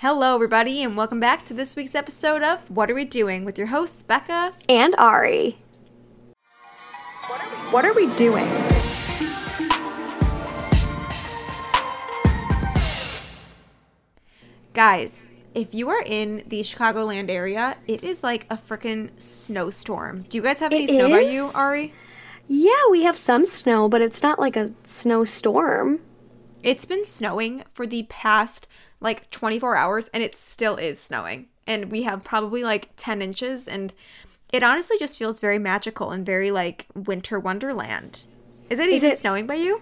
Hello, everybody, and welcome back to this week's episode of What Are We Doing with your hosts, Becca. And Ari. What are we doing? Guys, if you are in the Chicagoland area, it is like a freaking snowstorm. Do you guys have any It snow by you. Ari? Yeah, we have some snow, but it's not like a snowstorm. It's been snowing for the past like 24 hours, and it still is snowing. And we have probably like 10 inches, and it honestly just feels very magical and very like winter wonderland. Is it Is even it- snowing by you?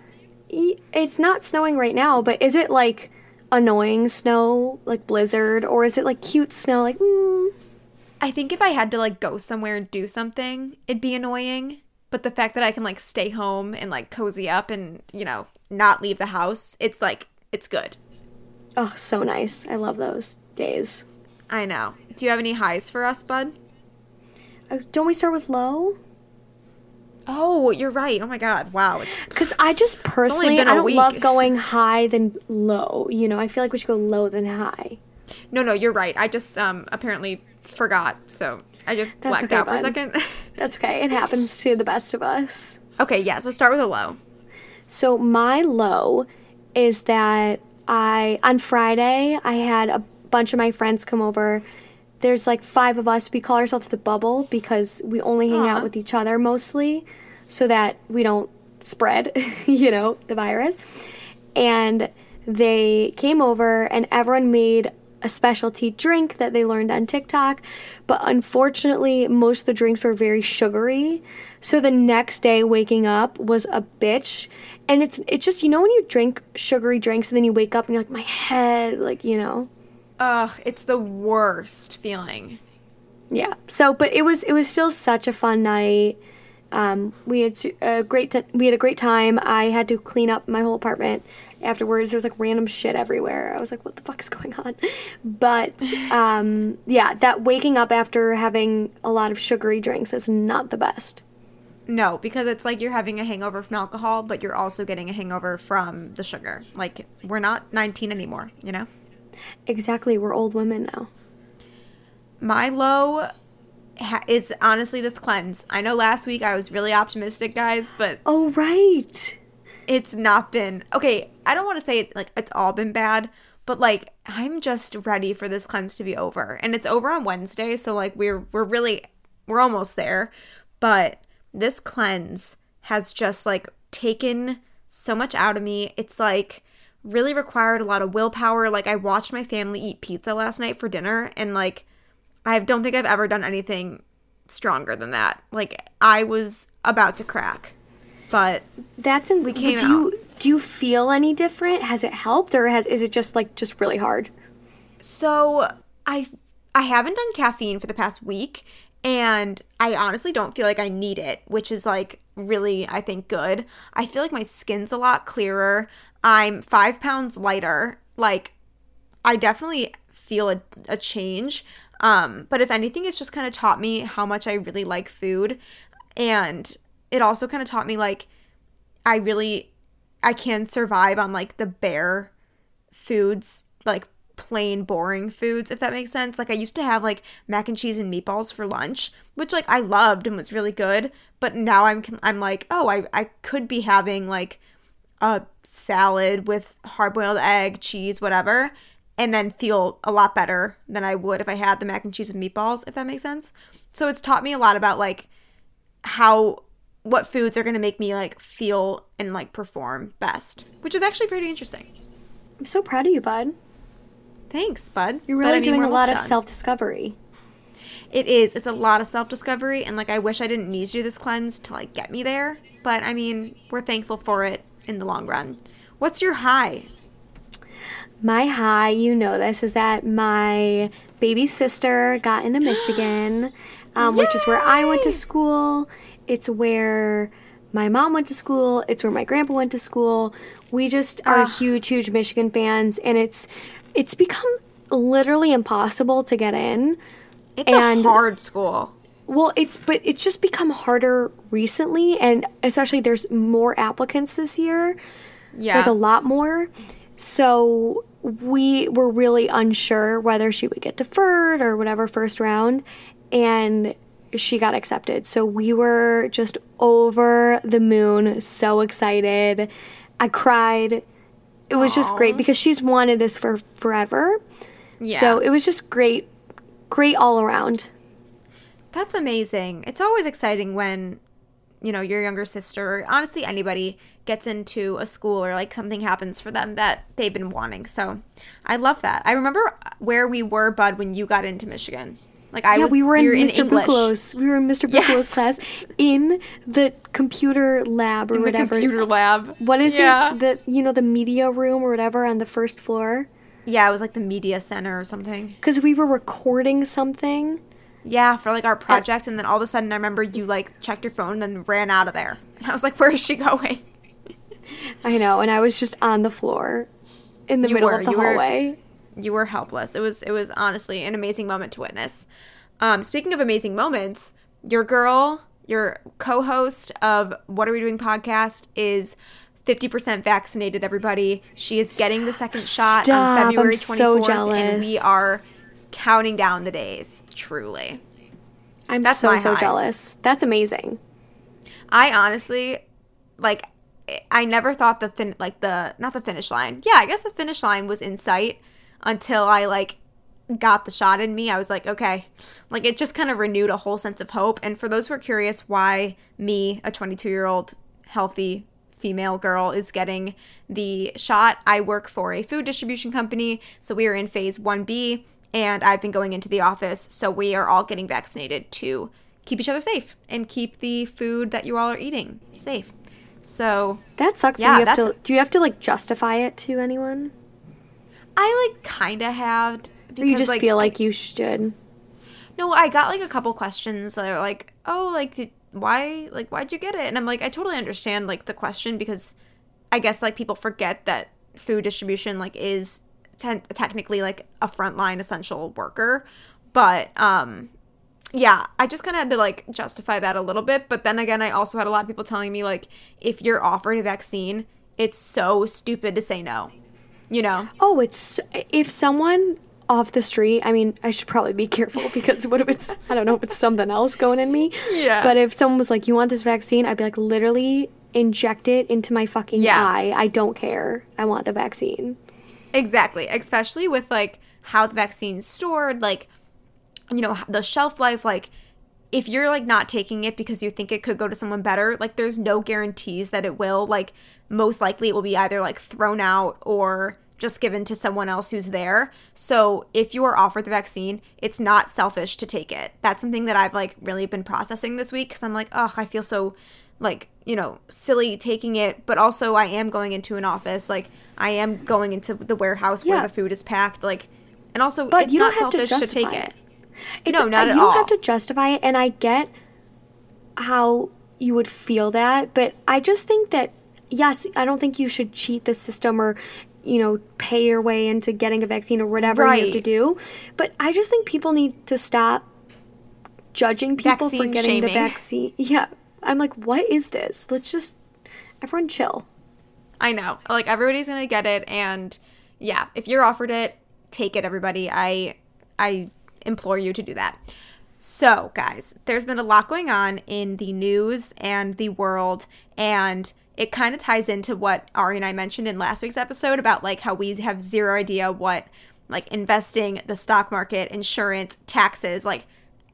It's not snowing right now, but is it like annoying snow, like blizzard, or is it like cute snow, like, mm, I think if I had to like go somewhere and do something, it'd be annoying. But the fact that I can like stay home and like cozy up and, you know, not leave the house, it's like, it's good. Oh, so nice. I love those days. I know. Do you have any highs for us, bud? Uh, don't we start with low? Oh, you're right. Oh my God. Wow. It's Because I just personally, I don't week. love going high than low. You know, I feel like we should go low than high. no, no, you're right. I just um apparently forgot. So I just That's blacked okay, out for a second. That's okay. It happens to the best of us. okay, yeah. So start with a low. So my low is that I on Friday I had a bunch of my friends come over. There's like five of us. We call ourselves the bubble because we only hang Aw. out with each other mostly so that we don't spread, you know, the virus. And they came over and everyone made a specialty drink that they learned on TikTok. But unfortunately, most of the drinks were very sugary. So the next day waking up was a bitch. And it's it's just you know when you drink sugary drinks and then you wake up and you're like my head like, you know. Ugh, it's the worst feeling. Yeah. So, but it was it was still such a fun night. Um, we had a great t- we had a great time. I had to clean up my whole apartment afterwards. There was like random shit everywhere. I was like, what the fuck is going on? But um, yeah, that waking up after having a lot of sugary drinks is not the best. No, because it's like you're having a hangover from alcohol, but you're also getting a hangover from the sugar. Like we're not 19 anymore, you know? Exactly. We're old women now. My low ha- is honestly this cleanse. I know last week I was really optimistic, guys, but Oh right. it's not been okay. I don't want to say it like it's all been bad, but like I'm just ready for this cleanse to be over, and it's over on Wednesday, so like we're we're really we're almost there, but this cleanse has just like taken so much out of me. It's like really required a lot of willpower. Like I watched my family eat pizza last night for dinner, and like I don't think I've ever done anything stronger than that. Like I was about to crack, but That's ins- We came do you do you feel any different? Has it helped or has is it just like just really hard? So I I haven't done caffeine for the past week and I honestly don't feel like I need it, which is like really I think good. I feel like my skin's a lot clearer. I'm 5 pounds lighter. Like I definitely feel a, a change. Um but if anything it's just kind of taught me how much I really like food and it also kind of taught me like I really I can survive on like the bare foods, like plain boring foods, if that makes sense. Like I used to have like mac and cheese and meatballs for lunch, which like I loved and was really good. But now I'm I'm like, oh, I I could be having like a salad with hard boiled egg, cheese, whatever, and then feel a lot better than I would if I had the mac and cheese and meatballs, if that makes sense. So it's taught me a lot about like how what foods are going to make me like feel and like perform best, which is actually pretty interesting. I'm so proud of you, bud. Thanks, bud. You're really doing a lot of self discovery. It is. It's a lot of self discovery, and like I wish I didn't need to do this cleanse to like get me there. But I mean, we're thankful for it in the long run. What's your high? My high, you know this, is that my baby sister got into Michigan, um, which is where I went to school. It's where my mom went to school. It's where my grandpa went to school. We just are Ugh. huge, huge Michigan fans, and it's it's become literally impossible to get in. It's And- a hard school. Well, it's but it's just become harder recently, and especially there's more applicants this year. Yeah. like a lot more. So we were really unsure whether she would get deferred or whatever first round. And she got accepted. So we were just over the moon, so excited. I cried. It was just great because she's wanted this for forever. Yeah. So it was just great, great all around. That's amazing. It's always exciting when, you know, your younger sister, or honestly anybody, gets into a school or like something happens for them that they've been wanting. So I love that. I remember where we were, Bud, when you got into Michigan. Like I yeah, was, we were in Mr. English. Bucklow's. We were in Mr. Yes. Class in the computer lab or in the whatever. computer lab. What is yeah. it? The you know the media room or whatever on the first floor. Yeah, it was like the media center or something. Because we were recording something. Yeah, for like our project, and then all of a sudden, I remember you like checked your phone and then ran out of there. And I was like, "Where is she going?" I know, and I was just on the floor in the You middle were, of the you were- hallway. you were helpless. It was it was honestly an amazing moment to witness. Um, speaking of amazing moments, your girl, your co-host of What Are We Doing podcast is 50% vaccinated everybody. She is getting the second shot Stop, on February 24th so and we are counting down the days, truly. I'm That's so so high. jealous. That's amazing. I honestly like I never thought the fin like the not the finish line. Yeah, I guess the finish line was in sight until I like got the shot in me. I was like, okay. Like it just kind of renewed a whole sense of hope. And for those who are curious why me, a 22-year-old healthy female girl is getting the shot, I work for a food distribution company, so we are in phase 1B and I've been going into the office, so we are all getting vaccinated to keep each other safe and keep the food that you all are eating safe. So That sucks. Yeah, you have to. Do you have to like justify it to anyone, I like kind of have. or you just feel like you should? No, I got like a couple questions that are like, "Oh, like did, why like why'd you get it?" And I'm like, I totally understand like the question because I guess like people forget that food distribution like is te- technically like a frontline essential worker, but um yeah, I just kind of had to like justify that a little bit, but then again, I also had a lot of people telling me like if you're offered a vaccine, it's so stupid to say no. You know? Oh, it's if someone off the street. I mean, I should probably be careful because what if it's I don't know if it's something else going in me. Yeah. But if someone was like, "You want this vaccine?" I'd be like, literally inject it into my fucking Yeah. eye. I don't care. I want the vaccine. Exactly, especially with like how the vaccine's stored, like you know, the shelf life like if you're like not taking it because you think it could go to someone better, like there's no guarantees that it will. Like most likely it will be either like thrown out or just given to someone else who's there. So if you are offered the vaccine, it's not selfish to take it. That's something that I've like really been processing this week because I'm like, oh, I feel so like you know silly taking it but also i am going into an office like i am going into the warehouse where the food is packed like and also But it's you don't have to justify take it. it It's, No, not uh, at you don't all. have to justify it, and I get how you would feel that, but I just think that yes, I don't think you should cheat the system or you know pay your way into getting a vaccine or whatever you have to do. But I just think people need to stop judging people for Vaccine getting the shaming. vaccine. Yeah, I'm like, what is this? Let's just everyone chill. i know like everybody's gonna get it and yeah if you're offered it take it everybody i i implore you to do that so guys there's been a lot going on in the news and the world and it kind of ties into what ari and i mentioned in last week's episode about like how we have zero idea what like investing the stock market insurance taxes like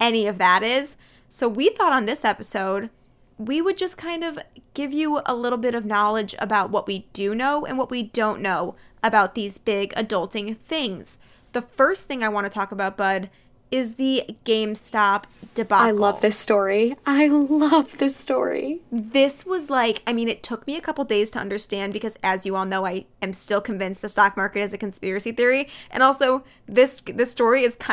any of that is so we thought on this episode we would just kind of give you a little bit of knowledge about what we do know and what we don't know about these big adulting things. The first thing I want to talk about, Bud, is the GameStop debacle. I love this story. I love this story. This was like, I mean, it took me a couple days to understand because, as you all know, I am still convinced the stock market is a conspiracy theory, and also this this story is kind